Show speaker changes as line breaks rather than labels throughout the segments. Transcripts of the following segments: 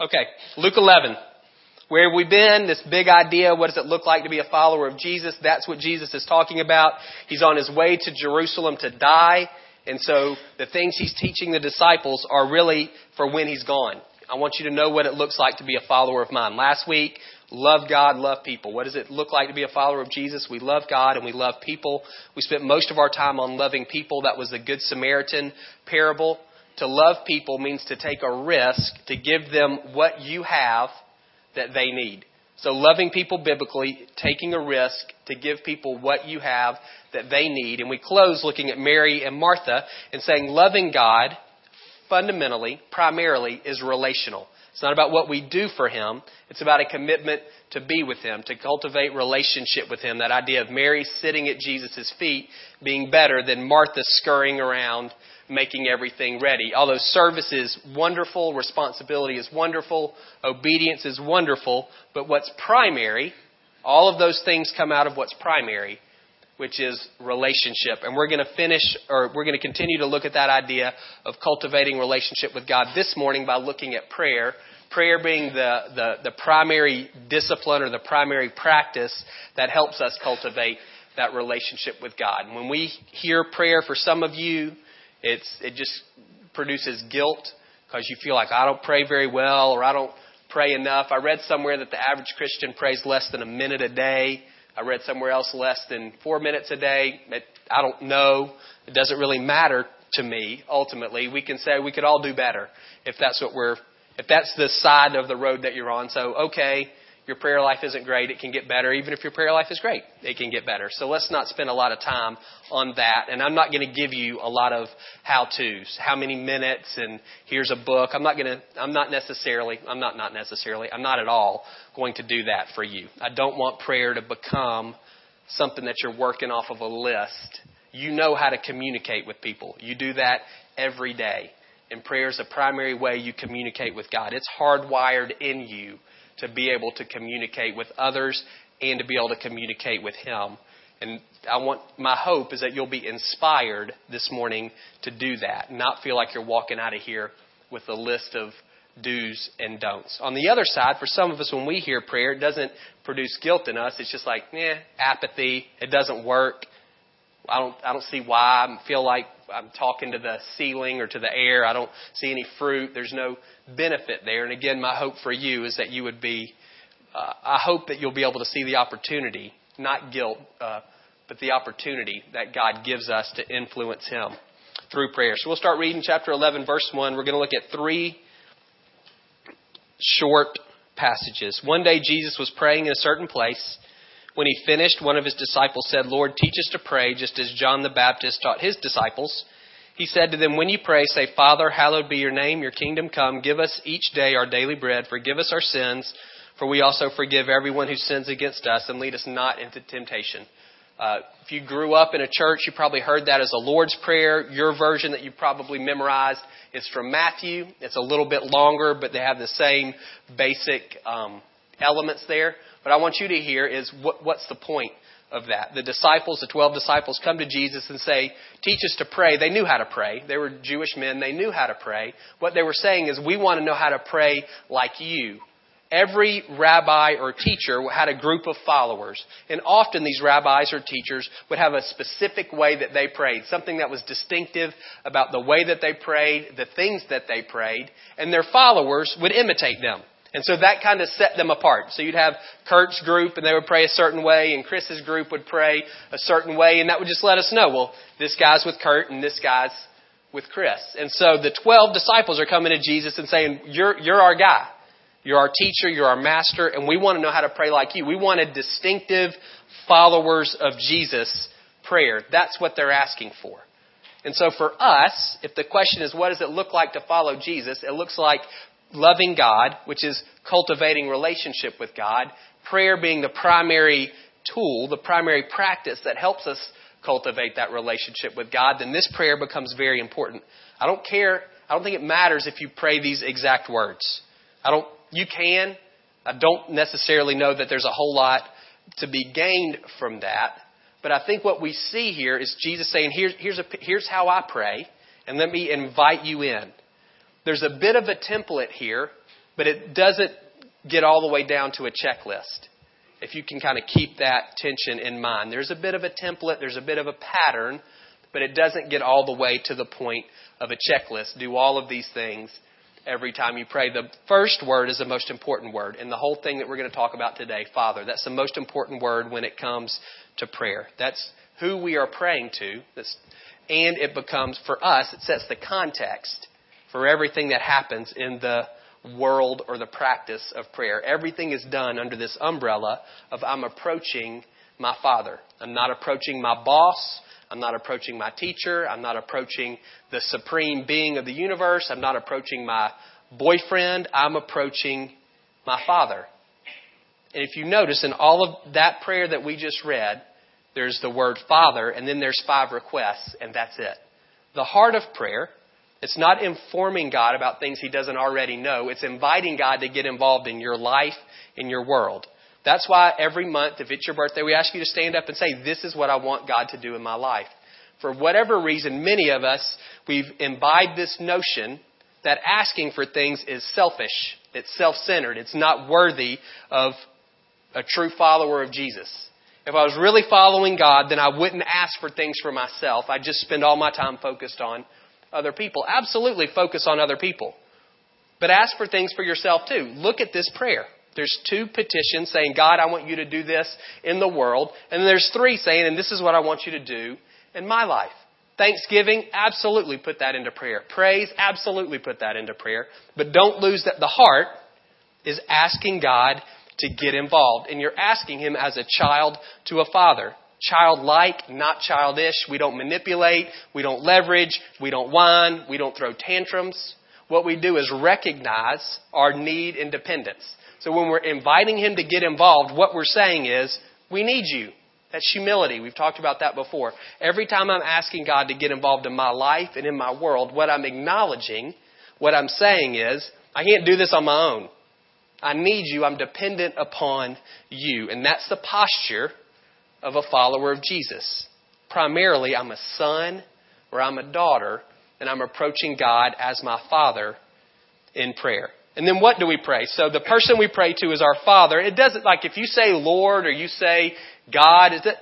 Okay, Luke 11. Where have we been? This big idea. What does it look like to be a follower of Jesus? That's what Jesus is talking about. He's on his way to Jerusalem to die. And so the things he's teaching the disciples are really for when he's gone. I want you to know what it looks like to be a follower of mine. Last week, love God, love people. What does it look like to be a follower of Jesus? We love God and we love people. We spent most of our time on loving people. That was the Good Samaritan parable. To love people means to take a risk to give them what you have that they need. So loving people biblically, taking a risk to give people what you have that they need. And we close looking at Mary and Martha and saying loving God fundamentally, primarily, is relational. It's not about what we do for Him. It's about a commitment to be with Him, to cultivate relationship with Him. That idea of Mary sitting at Jesus' feet being better than Martha scurrying around making everything ready. Although service is wonderful, responsibility is wonderful, obedience is wonderful, but what's primary, all of those things come out of what's primary, which is relationship. And we're going to finish, or we're going to continue to look at that idea of cultivating relationship with God this morning by looking at prayer. Prayer being the, the, the primary discipline or the primary practice that helps us cultivate that relationship with God. And when we hear prayer for some of you, it's, it just produces guilt because you feel like I don't pray very well or I don't pray enough. I read somewhere that the average Christian prays less than a minute a day. I read somewhere else less than four minutes a day. It, I don't know. It doesn't really matter to me, ultimately. We can say we could all do better if that's what we're, if that's the side of the road that you're on. So, okay, your prayer life isn't great, it can get better. Even if your prayer life is great, it can get better. So let's not spend a lot of time on that. And I'm not going to give you a lot of how to's, how many minutes, and here's a book. I'm not going to, I'm not necessarily, I'm not not necessarily, I'm not at all going to do that for you. I don't want prayer to become something that you're working off of a list. You know how to communicate with people. You do that every day. And prayer is a primary way you communicate with God. It's hardwired in you to be able to communicate with others and to be able to communicate with Him. And I want my hope is that you'll be inspired this morning to do that, not feel like you're walking out of here with a list of do's and don'ts. On the other side, for some of us, when we hear prayer, it doesn't produce guilt in us. It's just like, eh, apathy. It doesn't work. I don't, I don't see why. I feel like I'm talking to the ceiling or to the air. I don't see any fruit. There's no benefit there. And again, my hope for you is that you would be, uh, I hope that you'll be able to see the opportunity, not guilt, uh, but the opportunity that God gives us to influence Him through prayer. So we'll start reading chapter 11, verse 1. We're going to look at three short passages. One day Jesus was praying in a certain place. When he finished, one of his disciples said, Lord, teach us to pray, just as John the Baptist taught his disciples. He said to them, When you pray, say, Father, hallowed be your name, your kingdom come. Give us each day our daily bread. Forgive us our sins, for we also forgive everyone who sins against us, and lead us not into temptation. Uh, if you grew up in a church, you probably heard that as a Lord's Prayer. Your version that you probably memorized is from Matthew. It's a little bit longer, but they have the same basic um, elements there. What I want you to hear is what, what's the point of that. The disciples, the 12 disciples, come to Jesus and say, Teach us to pray. They knew how to pray. They were Jewish men. They knew how to pray. What they were saying is, We want to know how to pray like you. Every rabbi or teacher had a group of followers. And often these rabbis or teachers would have a specific way that they prayed, something that was distinctive about the way that they prayed, the things that they prayed, and their followers would imitate them. And so that kind of set them apart. So you'd have Kurt's group and they would pray a certain way and Chris's group would pray a certain way and that would just let us know, well, this guy's with Kurt and this guy's with Chris. And so the 12 disciples are coming to Jesus and saying, you're, you're our guy. You're our teacher, you're our master, and we want to know how to pray like you. We want a distinctive followers of Jesus prayer. That's what they're asking for. And so for us, if the question is what does it look like to follow Jesus, it looks like loving God, which is cultivating relationship with God, prayer being the primary tool, the primary practice that helps us cultivate that relationship with God, then this prayer becomes very important. I don't care, I don't think it matters if you pray these exact words. I don't, you can. I don't necessarily know that there's a whole lot to be gained from that. But I think what we see here is Jesus saying, here's, here's, a, here's how I pray, and let me invite you in. There's a bit of a template here, but it doesn't get all the way down to a checklist. If you can kind of keep that tension in mind, there's a bit of a template, there's a bit of a pattern, but it doesn't get all the way to the point of a checklist. Do all of these things every time you pray. The first word is the most important word, and the whole thing that we're going to talk about today, Father. That's the most important word when it comes to prayer. That's who we are praying to. And it becomes, for us, it sets the context for everything that happens in the world or the practice of prayer. Everything is done under this umbrella of I'm approaching my Father. I'm not approaching my boss. I'm not approaching my teacher. I'm not approaching the supreme being of the universe. I'm not approaching my boyfriend. I'm approaching my Father. And if you notice in all of that prayer that we just read, there's the word Father, and then there's five requests, and that's it. The heart of prayer, it's not informing God about things He doesn't already know. It's inviting God to get involved in your life, in your world. That's why every month, if it's your birthday, we ask you to stand up and say, This is what I want God to do in my life. For whatever reason, many of us, we've imbibed this notion that asking for things is selfish. It's self centered. It's not worthy of a true follower of Jesus. If I was really following God, then I wouldn't ask for things for myself. I'd just spend all my time focused on other people. Absolutely focus on other people. But ask for things for yourself too. Look at this prayer. There's two petitions saying, God, I want you to do this in the world. And there's three saying, and this is what I want you to do in my life. Thanksgiving, absolutely put that into prayer. Praise, absolutely put that into prayer. But don't lose that the heart is asking God to get involved. And you're asking Him as a child to a father. Childlike, not childish. We don't manipulate. We don't leverage. We don't whine. We don't throw tantrums. What we do is recognize our need and dependence. So when we're inviting him to get involved, what we're saying is, we need you. That's humility. We've talked about that before. Every time I'm asking God to get involved in my life and in my world, what I'm acknowledging, what I'm saying is, I can't do this on my own. I need you. I'm dependent upon you. And that's the posture of a follower of Jesus. Primarily, I'm a son or I'm a daughter, and I'm approaching God as my father in prayer. And then what do we pray? So the person we pray to is our Father. It doesn't like if you say Lord or you say God, is that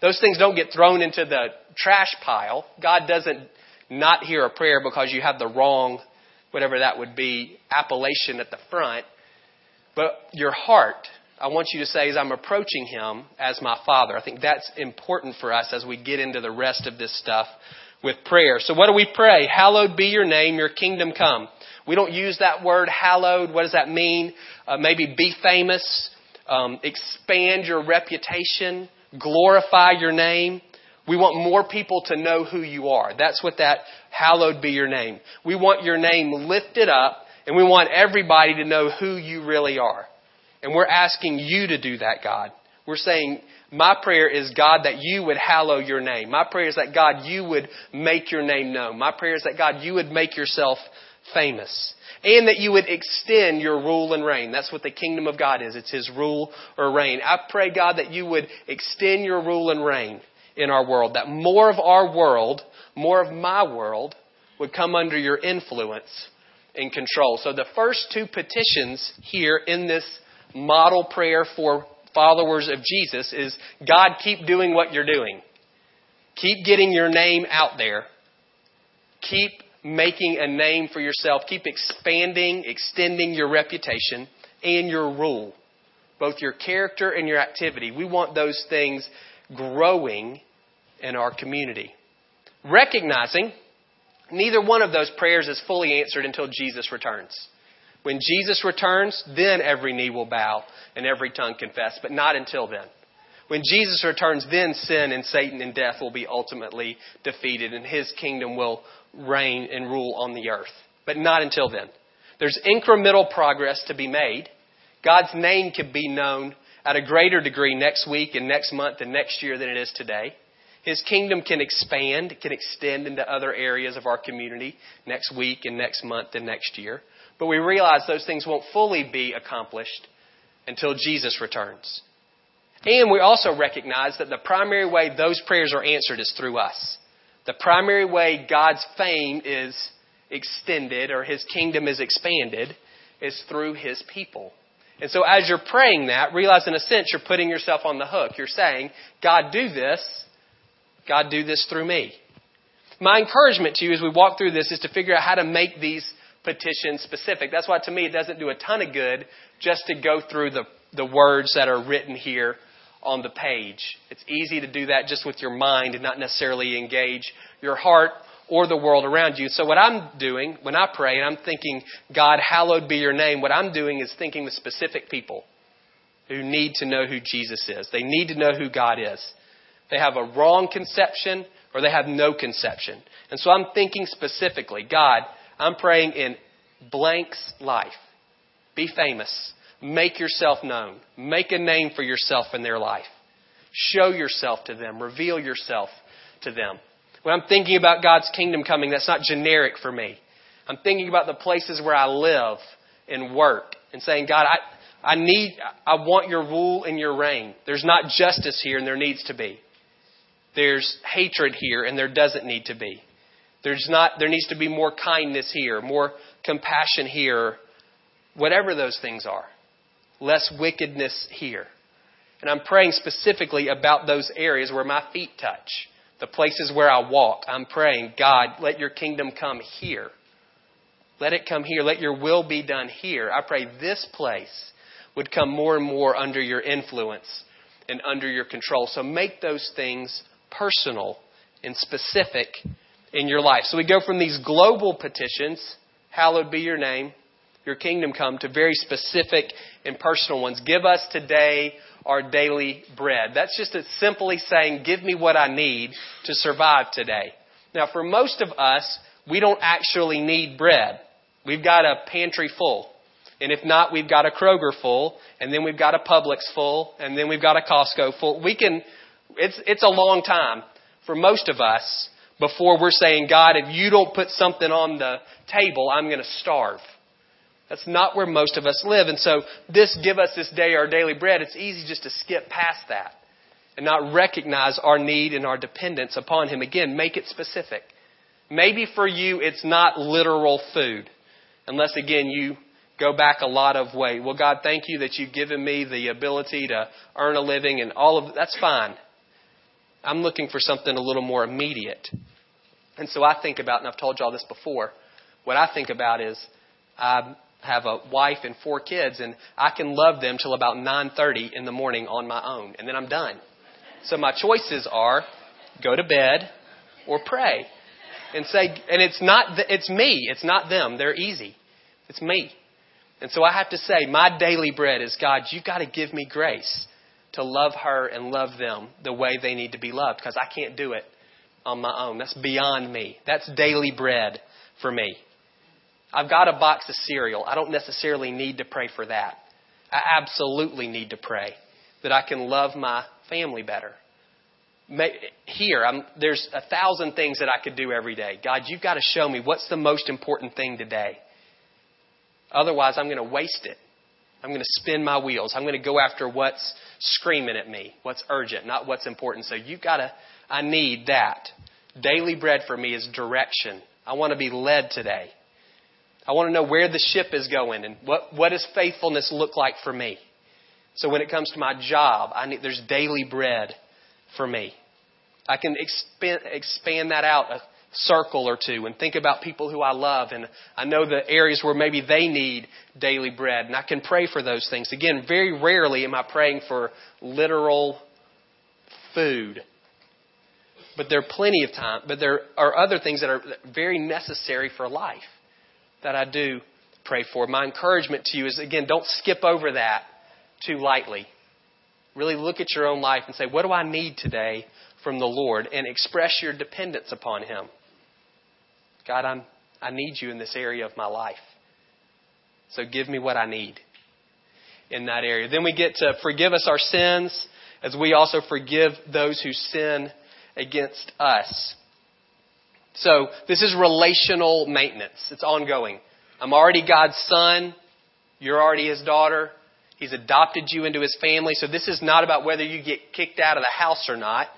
those things don't get thrown into the trash pile. God doesn't not hear a prayer because you have the wrong, whatever that would be, appellation at the front. But your heart, I want you to say, is I'm approaching Him as my Father. I think that's important for us as we get into the rest of this stuff with prayer. So what do we pray? Hallowed be your name, your kingdom come. We don't use that word hallowed. What does that mean? Uh, maybe be famous, um, expand your reputation, glorify your name. We want more people to know who you are. That's what that hallowed be your name. We want your name lifted up and we want everybody to know who you really are. And we're asking you to do that, God. We're saying, my prayer is, God, that you would hallow your name. My prayer is that, God, you would make your name known. My prayer is that, God, you would make yourself famous. And that you would extend your rule and reign. That's what the kingdom of God is. It's His rule or reign. I pray, God, that you would extend your rule and reign in our world. That more of our world, more of my world, would come under your influence and control. So the first two petitions here in this model prayer for followers of Jesus is God, keep doing what you're doing. Keep getting your name out there. Keep making a name for yourself. Keep expanding, extending your reputation and your rule, both your character and your activity. We want those things growing in our community. Recognizing neither one of those prayers is fully answered until Jesus returns. When Jesus returns, then every knee will bow and every tongue confess, but not until then. When Jesus returns, then sin and Satan and death will be ultimately defeated and his kingdom will reign and rule on the earth. But not until then. There's incremental progress to be made. God's name can be known at a greater degree next week and next month and next year than it is today. His kingdom can expand, can extend into other areas of our community next week and next month and next year. But we realize those things won't fully be accomplished until Jesus returns. And we also recognize that the primary way those prayers are answered is through us. The primary way God's fame is extended or his kingdom is expanded is through His people. And so as you're praying that, realize in a sense you're putting yourself on the hook. You're saying, God, do this. God, do this through me. My encouragement to you as we walk through this is to figure out how to make these petitions specific. That's why to me it doesn't do a ton of good just to go through the, the words that are written here on the page. It's easy to do that just with your mind and not necessarily engage your heart or the world around you. So what I'm doing when I pray and I'm thinking, God, hallowed be your name, what I'm doing is thinking with specific people who need to know who Jesus is. They need to know who God is. They have a wrong conception or they have no conception. And so I'm thinking specifically, God, I'm praying in blank's life. Be famous. Make yourself known. Make a name for yourself in their life. Show yourself to them. Reveal yourself to them. When I'm thinking about God's kingdom coming, that's not generic for me. I'm thinking about the places where I live and work and saying, God, I, I need, I want your rule and your reign. There's not justice here and there needs to be. There's hatred here and there doesn't need to be. There's not, there needs to be more kindness here, more compassion here, whatever those things are. Less wickedness here. And I'm praying specifically about those areas where my feet touch the places where I walk, I'm praying, God, let your kingdom come here. Let it come here. Let your will be done here. I pray this place would come more and more under your influence and under your control. So make those things personal and specific in your life. So we go from these global petitions, hallowed be your name, your kingdom come, to very specific and personal ones. Give us today our daily bread. That's just simply saying, give me what I need to survive today. Now, for most of us, we don't actually need bread. We've got a pantry full. And if not, we've got a Kroger full, and then we've got a Publix full, and then we've got a Costco full. We can, it's, it's a long time for most of us before we're saying, God, if you don't put something on the table, I'm going to starve. That's not where most of us live. And so, this give us this day our daily bread, it's easy just to skip past that and not recognize our need and our dependence upon Him. Again, make it specific. Maybe for you, it's not literal food, unless, again, you go back a lot of way. Well, God, thank you that you've given me the ability to earn a living and all of that's fine. I'm looking for something a little more immediate. And so I think about, and I've told you all this before, what I think about is I'm have a wife and four kids, and I can love them till about 9:30 in the morning on my own, and then I'm done. So my choices are go to bed or pray, and say, and it's not it's me, it's not them. They're easy. It's me. And so I have to say, my daily bread is God. You've got to give me grace to love her and love them the way they need to be loved, because I can't do it on my own. That's beyond me. That's daily bread for me. I've got a box of cereal. I don't necessarily need to pray for that. I absolutely need to pray that I can love my family better. Here, I'm, there's a thousand things that I could do every day. God, you've got to show me what's the most important thing today. Otherwise, I'm going to waste it. I'm going to spin my wheels. I'm going to go after what's screaming at me, what's urgent, not what's important. So you've got to, I need that. Daily bread for me is direction. I want to be led today. I want to know where the ship is going and what, what does faithfulness look like for me. So when it comes to my job, I need, there's daily bread for me. I can expand, expand that out a circle or two and think about people who I love and I know the areas where maybe they need daily bread and I can pray for those things. Again, very rarely am I praying for literal food. But there are plenty of time, but there are other things that are very necessary for life that I do pray for. My encouragement to you is again, don't skip over that too lightly. Really look at your own life and say, what do I need today from the Lord? And express your dependence upon Him. God, I'm, I need you in this area of my life. So give me what I need in that area. Then we get to forgive us our sins as we also forgive those who sin against us. So this is relational maintenance. It's ongoing. I'm already God's son. You're already his daughter. He's adopted you into his family. So this is not about whether you get kicked out of the house or not.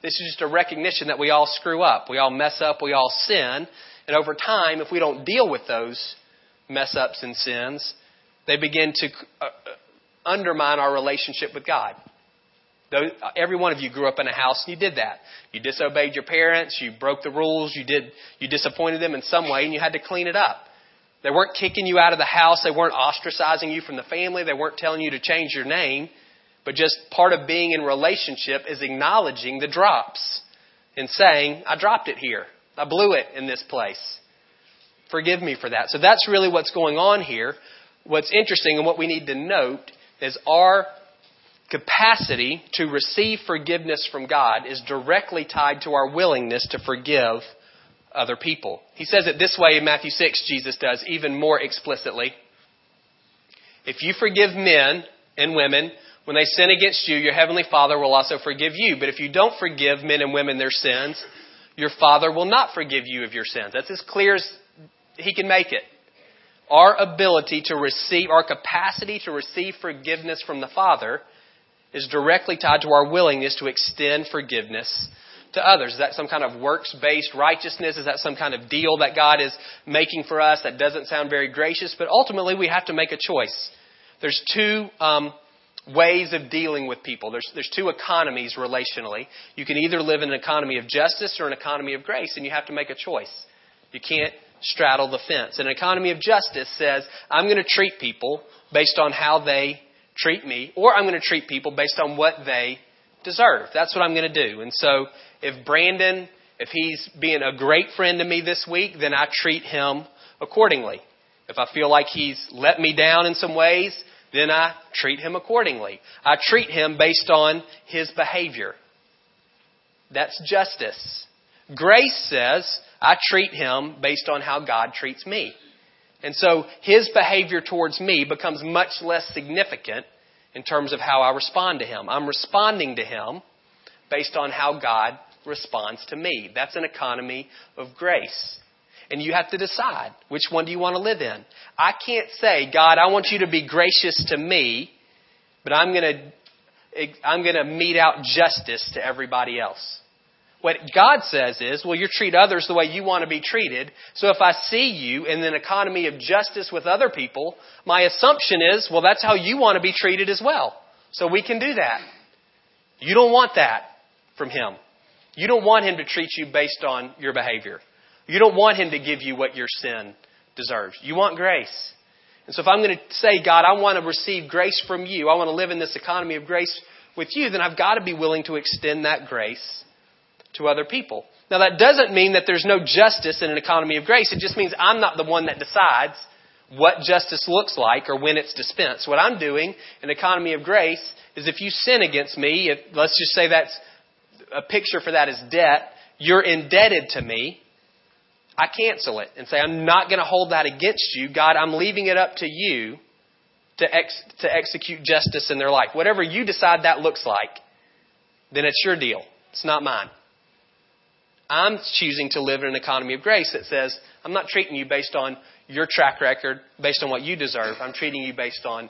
This is just a recognition that we all screw up. We all mess up. We all sin. And over time, if we don't deal with those mess ups and sins, they begin to uh, undermine our relationship with God. Every one of you grew up in a house and you did that. You disobeyed your parents, you broke the rules, you did you disappointed them in some way and you had to clean it up. They weren't kicking you out of the house, they weren't ostracizing you from the family, they weren't telling you to change your name, but just part of being in relationship is acknowledging the drops and saying, I dropped it here. I blew it in this place. Forgive me for that. So that's really what's going on here. What's interesting and what we need to note is our capacity to receive forgiveness from God is directly tied to our willingness to forgive other people. He says it this way in Matthew 6, Jesus does, even more explicitly. If you forgive men and women when they sin against you, your heavenly Father will also forgive you. But if you don't forgive men and women their sins, your Father will not forgive you of your sins. That's as clear as He can make it. Our ability to receive, our capacity to receive forgiveness from the Father is directly tied to our willingness to extend forgiveness to others. Is that some kind of works based righteousness? Is that some kind of deal that God is making for us that doesn't sound very gracious? But ultimately, we have to make a choice. There's two um, ways of dealing with people. There's, there's two economies relationally. You can either live in an economy of justice or an economy of grace, and you have to make a choice. You can't straddle the fence. An economy of justice says, I'm going to treat people based on how they treat me, or I'm going to treat people based on what they deserve. That's what I'm going to do. And so if Brandon, if he's being a great friend to me this week, then I treat him accordingly. If I feel like he's let me down in some ways, then I treat him accordingly. I treat him based on his behavior. That's justice. Grace says I treat him based on how God treats me. And so his behavior towards me becomes much less significant in terms of how I respond to him. I'm responding to him based on how God responds to me. That's an economy of grace. And you have to decide which one do you want to live in. I can't say, God, I want you to be gracious to me, but I'm going to I'm going to mete out justice to everybody else. What God says is, well, you treat others the way you want to be treated. So if I see you in an economy of justice with other people, my assumption is, well, that's how you want to be treated as well. So we can do that. You don't want that from Him. You don't want Him to treat you based on your behavior. You don't want Him to give you what your sin deserves. You want grace. And so if I'm going to say, God, I want to receive grace from you, I want to live in this economy of grace with you, then I've got to be willing to extend that grace to other people. Now, that doesn't mean that there's no justice in an economy of grace. It just means I'm not the one that decides what justice looks like or when it's dispensed. What I'm doing in an economy of grace is if you sin against me, if, let's just say that's a picture for that is debt, you're indebted to me. I cancel it and say, I'm not going to hold that against you. God, I'm leaving it up to you to, ex- to execute justice in their life. Whatever you decide that looks like, then it's your deal. It's not mine. I'm choosing to live in an economy of grace that says, I'm not treating you based on your track record, based on what you deserve. I'm treating you based on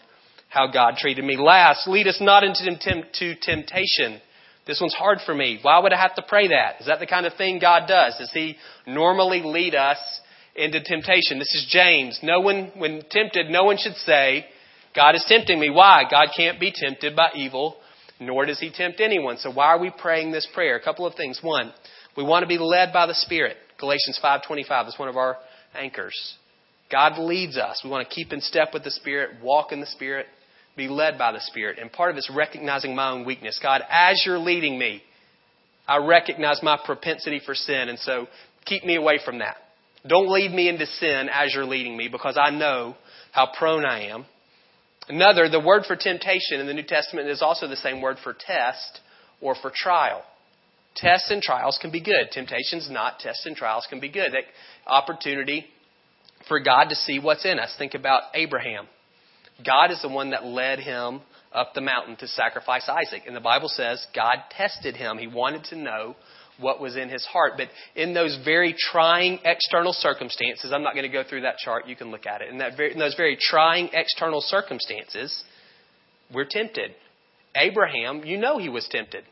how God treated me. Last, lead us not into temptation. This one's hard for me. Why would I have to pray that? Is that the kind of thing God does? Does He normally lead us into temptation? This is James. No one, when tempted, no one should say, God is tempting me. Why? God can't be tempted by evil, nor does He tempt anyone. So why are we praying this prayer? A couple of things. One, we want to be led by the Spirit. Galatians 5:25 is one of our anchors. God leads us. We want to keep in step with the Spirit, walk in the Spirit, be led by the Spirit. And part of it's recognizing my own weakness. God, as you're leading me, I recognize my propensity for sin, and so keep me away from that. Don't lead me into sin as you're leading me because I know how prone I am. Another, the word for temptation in the New Testament is also the same word for test or for trial. Tests and trials can be good. Temptations not. Tests and trials can be good. That opportunity for God to see what's in us. Think about Abraham. God is the one that led him up the mountain to sacrifice Isaac. And the Bible says God tested him. He wanted to know what was in his heart. But in those very trying external circumstances, I'm not going to go through that chart. You can look at it. In, that very, in those very trying external circumstances, we're tempted. Abraham, you know he was tempted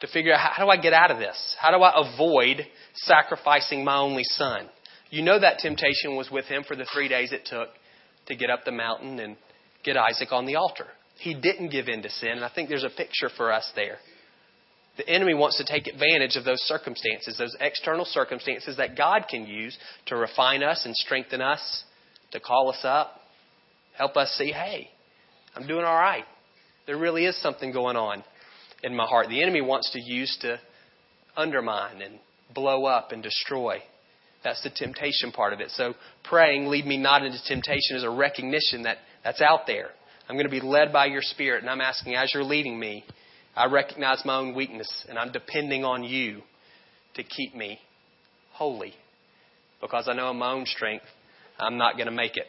to figure out how do I get out of this? How do I avoid sacrificing my only son? You know that temptation was with him for the three days it took to get up the mountain and get Isaac on the altar. He didn't give in to sin, and I think there's a picture for us there. The enemy wants to take advantage of those circumstances, those external circumstances that God can use to refine us and strengthen us, to call us up, help us see, hey, I'm doing all right. There really is something going on in my heart. The enemy wants to use to undermine and blow up and destroy. That's the temptation part of it. So praying, lead me not into temptation, is a recognition that that's out there. I'm going to be led by your Spirit, and I'm asking, as you're leading me, I recognize my own weakness, and I'm depending on you to keep me holy. Because I know in my own strength, I'm not going to make it.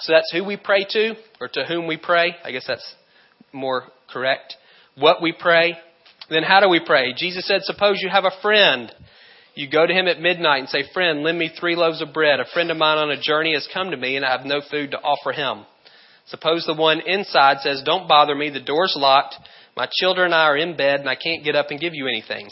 So that's who we pray to, or to whom we pray. I guess that's more correct. What we pray. Then how do we pray? Jesus said, Suppose you have a friend. You go to him at midnight and say, Friend, lend me three loaves of bread. A friend of mine on a journey has come to me, and I have no food to offer him. Suppose the one inside says, Don't bother me, the door's locked, my children and I are in bed, and I can't get up and give you anything.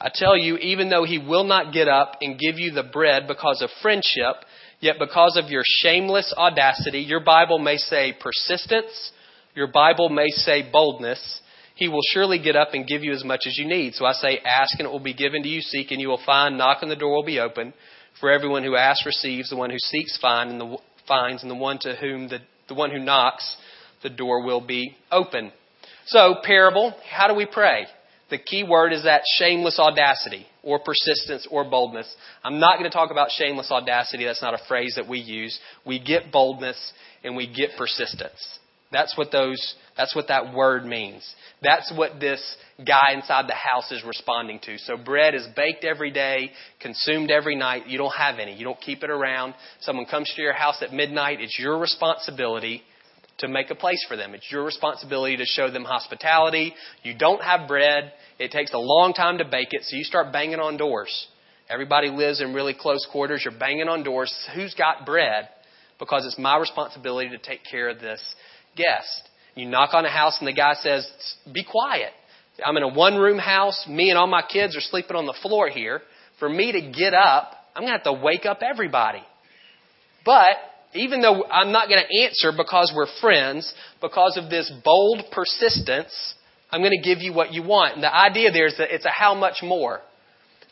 I tell you, even though he will not get up and give you the bread because of friendship, yet because of your shameless audacity, your Bible may say persistence, your Bible may say boldness, he will surely get up and give you as much as you need. So I say, ask and it will be given to you, seek and you will find, knock and the door will be open. For everyone who asks receives, the one who seeks finds, and the finds, and the one to whom the the one who knocks, the door will be open. So, parable, how do we pray? The key word is that shameless audacity or persistence or boldness. I'm not going to talk about shameless audacity. That's not a phrase that we use. We get boldness and we get persistence. That's what those, that's what that word means. That's what this guy inside the house is responding to. So bread is baked every day, consumed every night. You don't have any. You don't keep it around. Someone comes to your house at midnight. It's your responsibility to make a place for them. It's your responsibility to show them hospitality. You don't have bread. It takes a long time to bake it, so you start banging on doors. Everybody lives in really close quarters. You're banging on doors. Who's got bread? Because it's my responsibility to take care of this guest. You knock on a house and the guy says, Be quiet. I'm in a one room house. Me and all my kids are sleeping on the floor here. For me to get up, I'm going to have to wake up everybody. But even though I'm not going to answer because we're friends, because of this bold persistence, I'm going to give you what you want. And the idea there is that it's a how much more.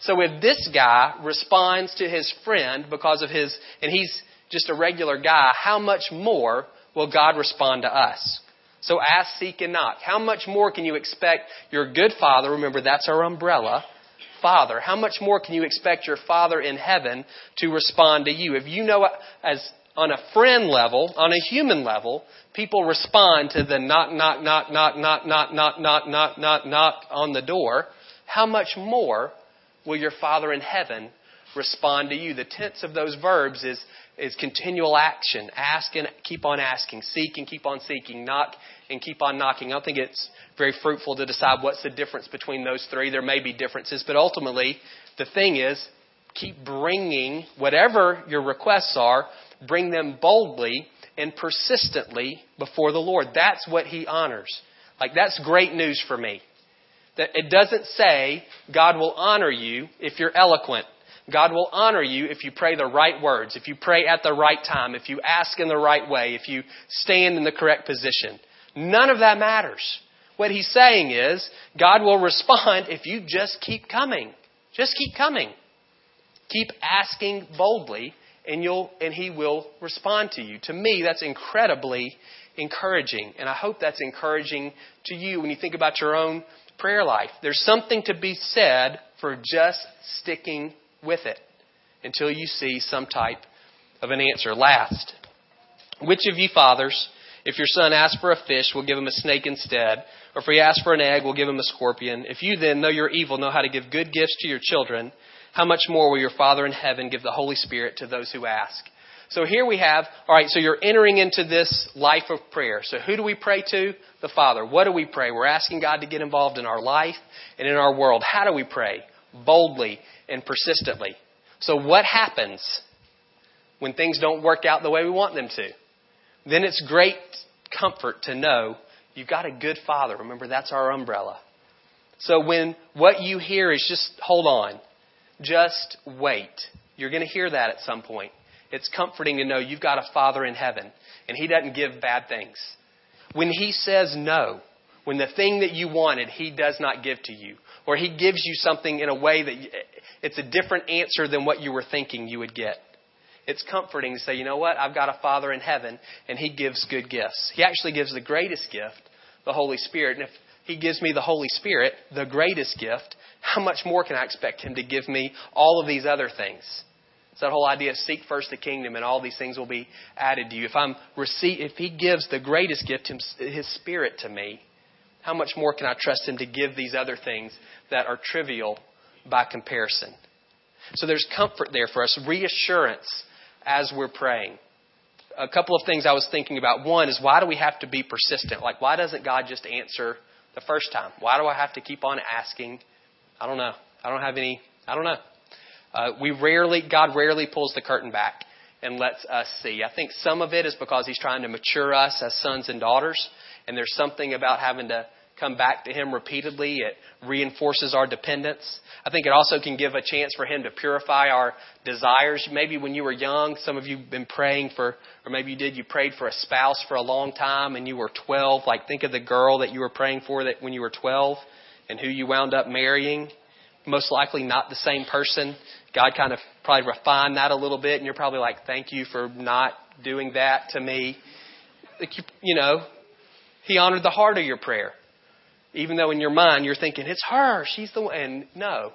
So if this guy responds to his friend because of his, and he's just a regular guy, how much more will God respond to us? So ask, seek, and knock. How much more can you expect your good Father, remember that's our umbrella, Father, how much more can you expect your Father in heaven to respond to you? If you know as on a friend level, on a human level, people respond to the knock, knock, knock, knock, knock, knock, knock, knock, knock, knock, knock on the door, how much more will your Father in heaven respond to you? The tense of those verbs is is continual action. Ask and keep on asking. Seek and keep on seeking. Knock and keep on knocking. I think it's very fruitful to decide what's the difference between those three. There may be differences, but ultimately, the thing is, keep bringing whatever your requests are, bring them boldly and persistently before the Lord. That's what He honors. Like, that's great news for me. That it doesn't say God will honor you if you're eloquent. God will honor you if you pray the right words, if you pray at the right time, if you ask in the right way, if you stand in the correct position. None of that matters. What he's saying is, God will respond if you just keep coming. Just keep coming. Keep asking boldly, and you'll and he will respond to you. To me, that's incredibly encouraging. And I hope that's encouraging to you when you think about your own prayer life. There's something to be said for just sticking with it until you see some type of an answer. Last, which of you fathers, if your son asks for a fish, will give him a snake instead? Or if he asks for an egg, will give him a scorpion? If you then, though you're evil, know how to give good gifts to your children, how much more will your Father in heaven give the Holy Spirit to those who ask? So here we have, all right, so you're entering into this life of prayer. So who do we pray to? The Father. What do we pray? We're asking God to get involved in our life and in our world. How do we pray? Boldly and persistently. So, what happens when things don't work out the way we want them to? Then it's great comfort to know you've got a good father. Remember, that's our umbrella. So, when what you hear is just hold on, just wait, you're going to hear that at some point. it's comforting to know you've got a Father in heaven and He doesn't give bad things. When He says no, when the thing that you wanted, He does not give to you, or He gives you something in a way that it's a different answer than what you were thinking you would get. It's comforting to say, you know what? I've got a Father in heaven, and He gives good gifts. He actually gives the greatest gift, the Holy Spirit. And if He gives me the Holy Spirit, the greatest gift, how much more can I expect Him to give me all of these other things? It's that whole idea seek first the kingdom and all these things will be added to you. If I'm receive, if He gives the greatest gift, His Spirit to me, how much more can I trust Him to give these other things that are trivial by comparison? So there's comfort there for us, reassurance as we're praying. A couple of things I was thinking about. One is why do we have to be persistent? Like, why doesn't God just answer the first time? Why do I have to keep on asking? I don't know. I don't have any, I don't know. Uh, we rarely, God rarely pulls the curtain back and lets us see. I think some of it is because He's trying to mature us as sons and daughters, and there's something about having to come back to Him repeatedly. It reinforces our dependence. I think it also can give a chance for Him to purify our desires. Maybe when you were young, some of you have been praying for, or maybe you did, you prayed for a spouse for a long time and you were 12. Like think of the girl that you were praying for that when you were 12 and who you wound up marrying. Most likely not the same person. God kind of probably refined that a little bit and you're probably like, thank you for not doing that to me. Like you, you know, He honored the heart of your prayer. Even though in your mind you're thinking, it's her, she's the one. And no.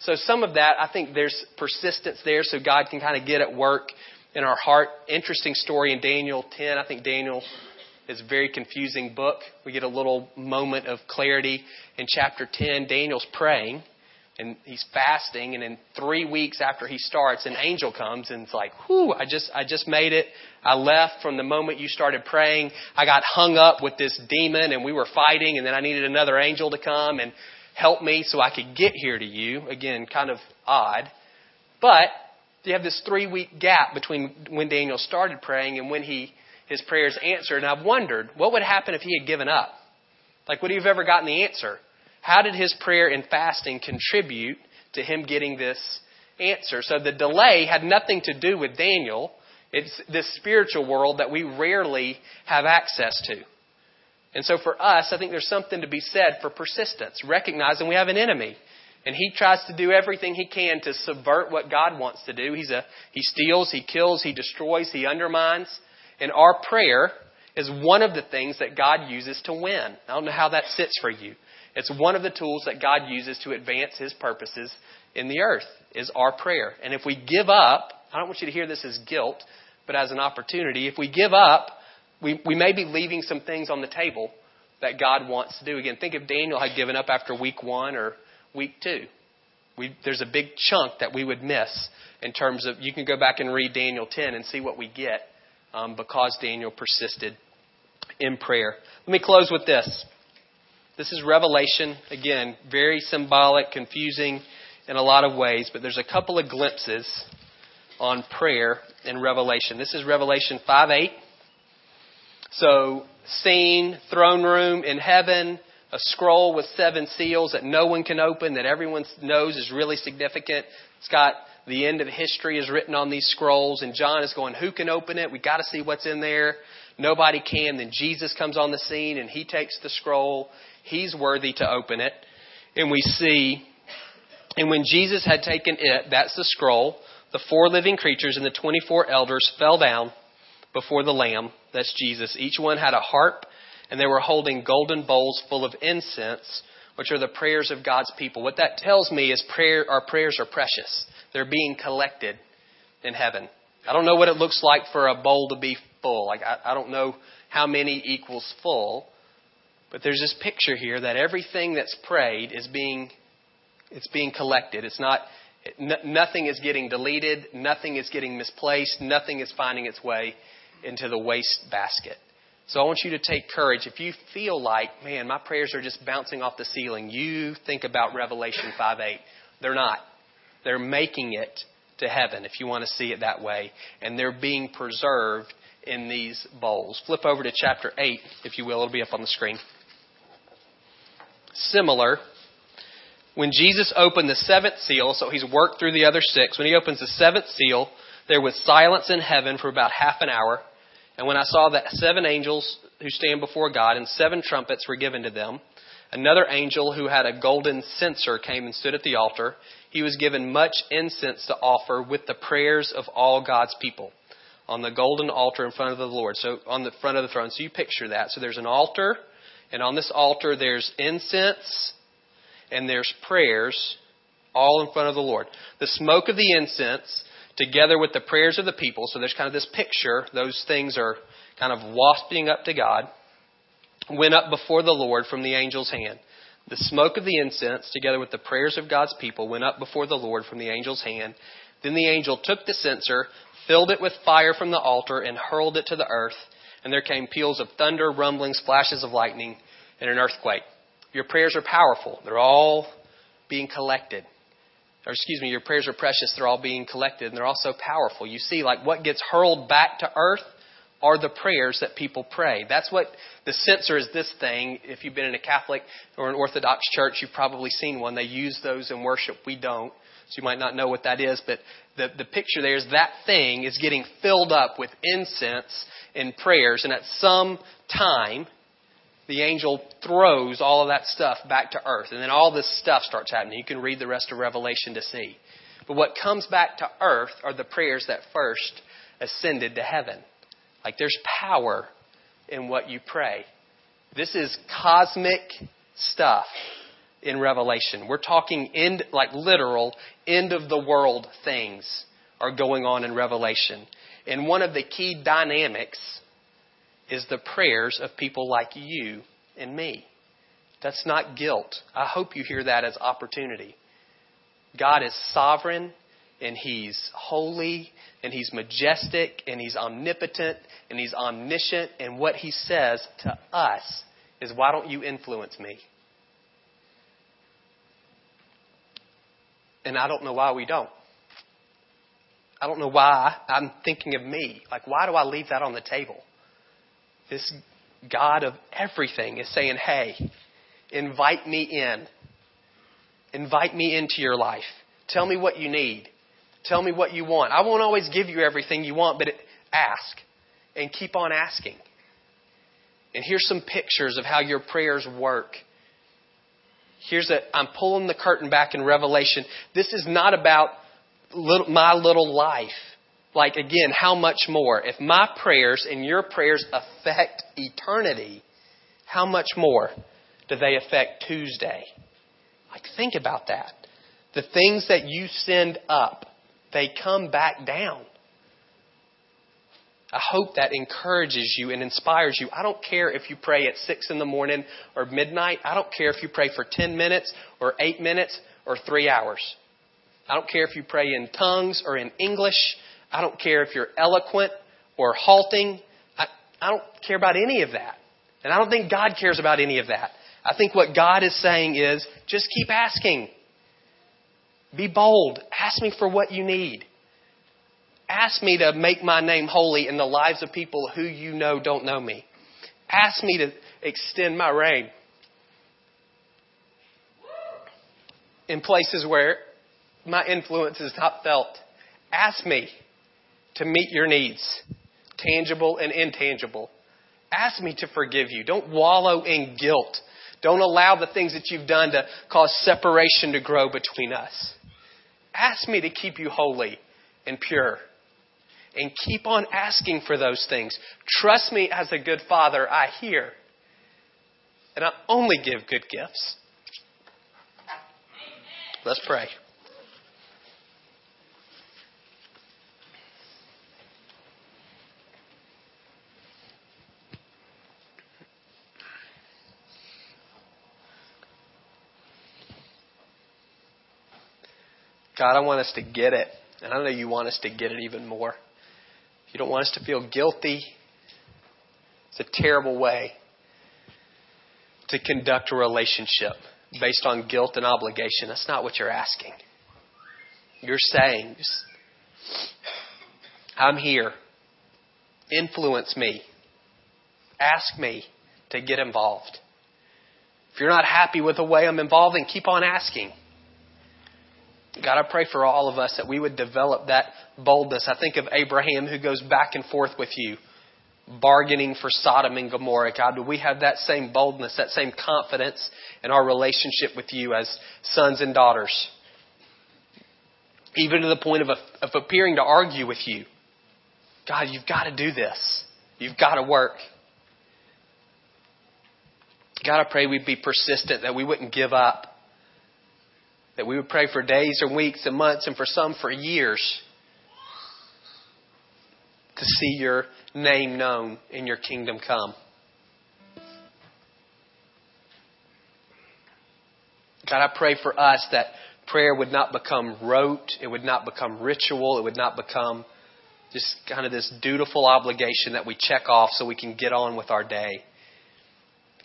So some of that, I think there's persistence there so God can kind of get at work in our heart. Interesting story in Daniel 10. I think Daniel is a very confusing book. We get a little moment of clarity in chapter 10. Daniel's praying and he's fasting and in three weeks after he starts an angel comes and it's like whew i just i just made it. I left from the moment you started praying. I got hung up with this demon and we were fighting and then i needed another angel to come and help me so i could get here to you. Again kind of odd. But you have this three week gap between when daniel started praying and when he his prayers answered. And i've wondered what would happen if he had given up? Like would he have ever gotten the answer how did his prayer and fasting contribute to him getting this answer? So the delay had nothing to do with Daniel. It's this spiritual world that we rarely have access to. And so for us, I think there's something to be said for persistence, recognizing we have an enemy. And he tries to do everything he can to subvert what God wants to do. He's a, he steals, he kills, he destroys, he undermines. And our prayer is one of the things that God uses to win. I don't know how that sits for you. It's one of the tools that God uses to advance His purposes in the earth, is our prayer. And if we give up, I don't want you to hear this as guilt, but as an opportunity, if we give up, we, we may be leaving some things on the table that God wants to do. Again, think if Daniel had given up after week one or week two. We, there's a big chunk that we would miss in terms of, you can go back and read Daniel 10 and see what we get um, because Daniel persisted in prayer. Let me close with this. This is Revelation. Again, very symbolic, confusing in a lot of ways, but there's a couple of glimpses on prayer in Revelation. This is Revelation 5 8. So, scene, throne room in heaven, a scroll with seven seals that no one can open, that everyone knows is really significant. It's got the end of history is written on these scrolls, and John is going, Who can open it? We've got to see what's in there. Nobody can. Then Jesus comes on the scene and he takes the scroll He's worthy to open it. And we see, and when Jesus had taken it, that's the scroll, the four living creatures and the 24 elders fell down before the Lamb, that's Jesus. Each one had a harp, and they were holding golden bowls full of incense, which are the prayers of God's people. What that tells me is prayer, our prayers are precious. They're being collected in heaven. I don't know what it looks like for a bowl to be full. Like I, I don't know how many equals full, but there's this picture here that everything that's prayed is being it's being collected. It's not nothing is getting deleted, nothing is getting misplaced, nothing is finding its way into the waste basket. So I want you to take courage. If you feel like, man, my prayers are just bouncing off the ceiling, you think about Revelation 5 8. They're not. They're making it to heaven, if you want to see it that way. And they're being preserved in these bowls. Flip over to chapter 8, if you will. It'll be up on the screen similar. When Jesus opened the seventh seal, so he's worked through the other six, when he opens the seventh seal, There was silence in heaven for about half an hour. And when I saw that seven angels who stand before God and seven trumpets were given to them, another angel who had a golden censer came and stood at the altar. He was given much incense to offer with the prayers of all God's people on the golden altar in front of the Lord. So on the front of the throne. So you picture that. So there's an altar, and on this altar there's incense and there's prayers all in front of the Lord. The smoke of the incense together with the prayers of the people. So there's kind of this picture. Those things are kind of wafting up to God. Went up before the Lord from the angel's hand. The smoke of the incense, together with the prayers of God's people, went up before the Lord from the angel's hand. Then the angel took the censer, filled it with fire from the altar, and hurled it to the earth. And there came peals of thunder, rumblings, flashes of lightning, and an earthquake. Your prayers are powerful. They're all being collected or excuse me, your prayers are precious. They're all being collected and they're also powerful. You see, like what gets hurled back to earth are the prayers that people pray. That's what the censer is this thing. If you've been in a Catholic or an Orthodox church, you've probably seen one. They use those in worship. We don't. So you might not know what that is, but the, the picture there is that thing is getting filled up with incense and prayers, and at some time, the angel throws all of that stuff back to earth. And then all this stuff starts happening. You can read the rest of Revelation to see. But what comes back to earth are the prayers that first ascended to heaven. Like there's power in what you pray. This is cosmic stuff in Revelation. We're talking end, like literal end of the world things are going on in Revelation. And one of the key dynamics is the prayers of people like you and me. That's not guilt. I hope you hear that as opportunity. God is sovereign and He's holy and He's majestic and He's omnipotent and He's omniscient. And what He says to us is, why don't you influence me? And I don't know why we don't. I don't know why I'm thinking of me. Like, why do I leave that on the table? this God of everything is saying, hey, invite me in. Invite me into your life. Tell me what you need. Tell me what you want. I won't always give you everything you want, but ask and keep on asking. And here's some pictures of how your prayers work. Here's a, I'm pulling the curtain back in Revelation. This is not about little, my little life like again, how much more? If my prayers and your prayers affect eternity, how much more do they affect Tuesday? Like, think about that. The things that you send up, they come back down. I hope that encourages you and inspires you. I don't care if you pray at 6 in the morning or midnight. I don't care if you pray for 10 minutes or 8 minutes or 3 hours. I don't care if you pray in tongues or in English. I don't care if you're eloquent or halting. I, I don't care about any of that. And I don't think God cares about any of that. I think what God is saying is just keep asking. Be bold. Ask me for what you need. Ask me to make my name holy in the lives of people who you know don't know me. Ask me to extend my reign in places where my influence is not felt. Ask me to meet your needs, tangible and intangible. Ask me to forgive you. Don't wallow in guilt. Don't allow the things that you've done to cause separation to grow between us. Ask me to keep you holy and pure. And keep on asking for those things. Trust me as a good father, I hear. And I only give good gifts. Let's pray. God, I want us to get it. And I know you want us to get it even more. You don't want us to feel guilty. It's a terrible way to conduct a relationship based on guilt and obligation. That's not what you're asking. You're saying, I'm here. Influence me. Ask me to get involved. If you're not happy with the way I'm involved, then keep on asking. God, I pray for all of us that we would develop that boldness. I think of Abraham who goes back and forth with you, bargaining for Sodom and Gomorrah. God, do we have that same boldness, that same confidence in our relationship with you as sons and daughters? Even to the point of, of appearing to argue with you. God, you've got to do this. You've got to work. God, I pray we'd be persistent, that we wouldn't give up. That we would pray for days or weeks and months and for some for years to see your name known and your kingdom come. God, I pray for us that prayer would not become rote, it would not become ritual, it would not become just kind of this dutiful obligation that we check off so we can get on with our day.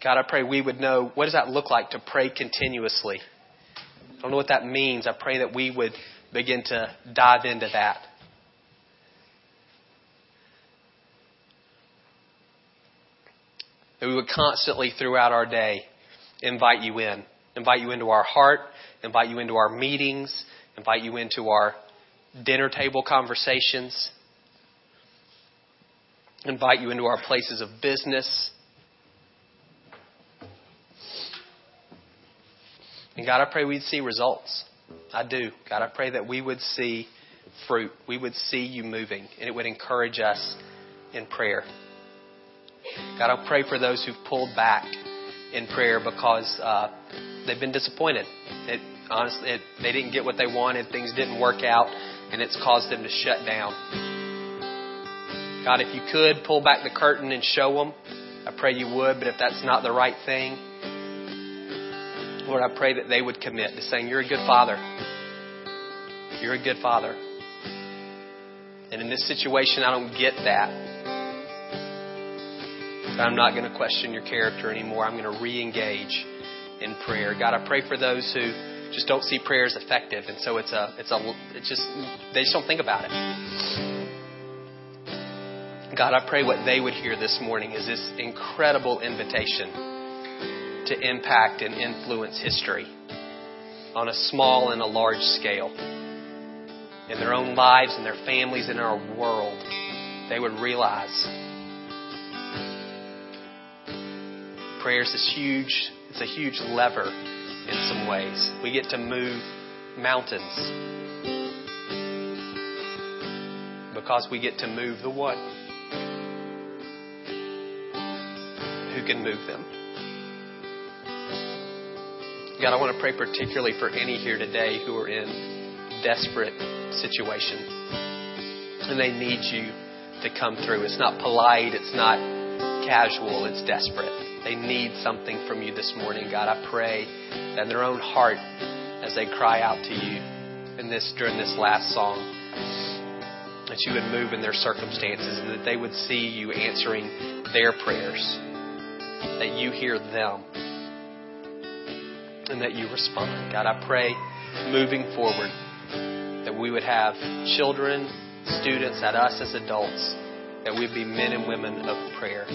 God, I pray we would know what does that look like to pray continuously. I don't know what that means. I pray that we would begin to dive into that. That we would constantly throughout our day invite you in. Invite you into our heart, invite you into our meetings, invite you into our dinner table conversations, invite you into our places of business, And God, I pray we'd see results. I do. God, I pray that we would see fruit. We would see you moving, and it would encourage us in prayer. God, I pray for those who've pulled back in prayer because uh, they've been disappointed. It, honestly, it, they didn't get what they wanted, things didn't work out, and it's caused them to shut down. God, if you could pull back the curtain and show them, I pray you would, but if that's not the right thing, Lord, I pray that they would commit to saying, You're a good father. You're a good father. And in this situation, I don't get that. But I'm not going to question your character anymore. I'm going to re engage in prayer. God, I pray for those who just don't see prayer as effective. And so it's a, it's a, it's just, they just don't think about it. God, I pray what they would hear this morning is this incredible invitation to impact and influence history on a small and a large scale. In their own lives, in their families, in our world, they would realize prayer is this huge, it's a huge lever in some ways. We get to move mountains because we get to move the one who can move them. God, I want to pray particularly for any here today who are in desperate situation. And they need you to come through. It's not polite, it's not casual, it's desperate. They need something from you this morning, God. I pray that in their own heart, as they cry out to you in this during this last song, that you would move in their circumstances and that they would see you answering their prayers, that you hear them and that you respond. God, I pray moving forward that we would have children, students, and us as adults, that we'd be men and women of prayer.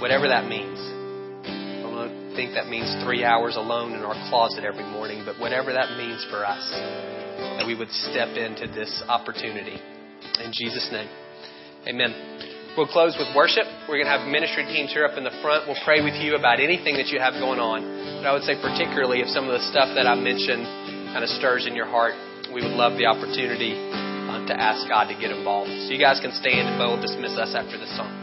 Whatever that means. I don't think that means three hours alone in our closet every morning, but whatever that means for us, that we would step into this opportunity. In Jesus' name, amen. We'll close with worship. We're going to have ministry teams here up in the front. We'll pray with you about anything that you have going on. But I would say, particularly, if some of the stuff that I mentioned kind of stirs in your heart, we would love the opportunity uh, to ask God to get involved. So you guys can stand and Bo will dismiss us after this song.